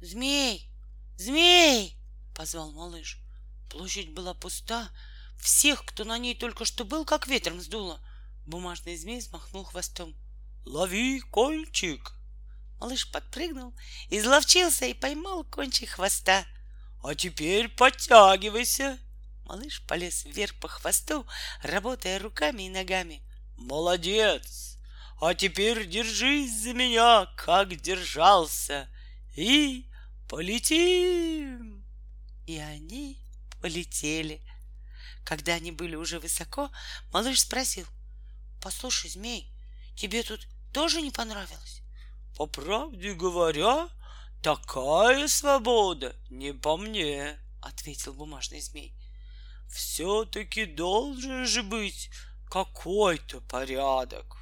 Змей! Змей! Позвал малыш. Площадь была пуста. Всех, кто на ней только что был, как ветром сдуло. Бумажный змей взмахнул хвостом. Лови кончик! Малыш подпрыгнул, изловчился и поймал кончик хвоста. А теперь подтягивайся. Малыш полез вверх по хвосту, работая руками и ногами. Молодец! А теперь держись за меня, как держался, и полетим! И они полетели. Когда они были уже высоко, малыш спросил. Послушай, змей, тебе тут тоже не понравилось? По правде говоря, такая свобода не по мне, ответил бумажный змей. Все-таки должен же быть какой-то порядок.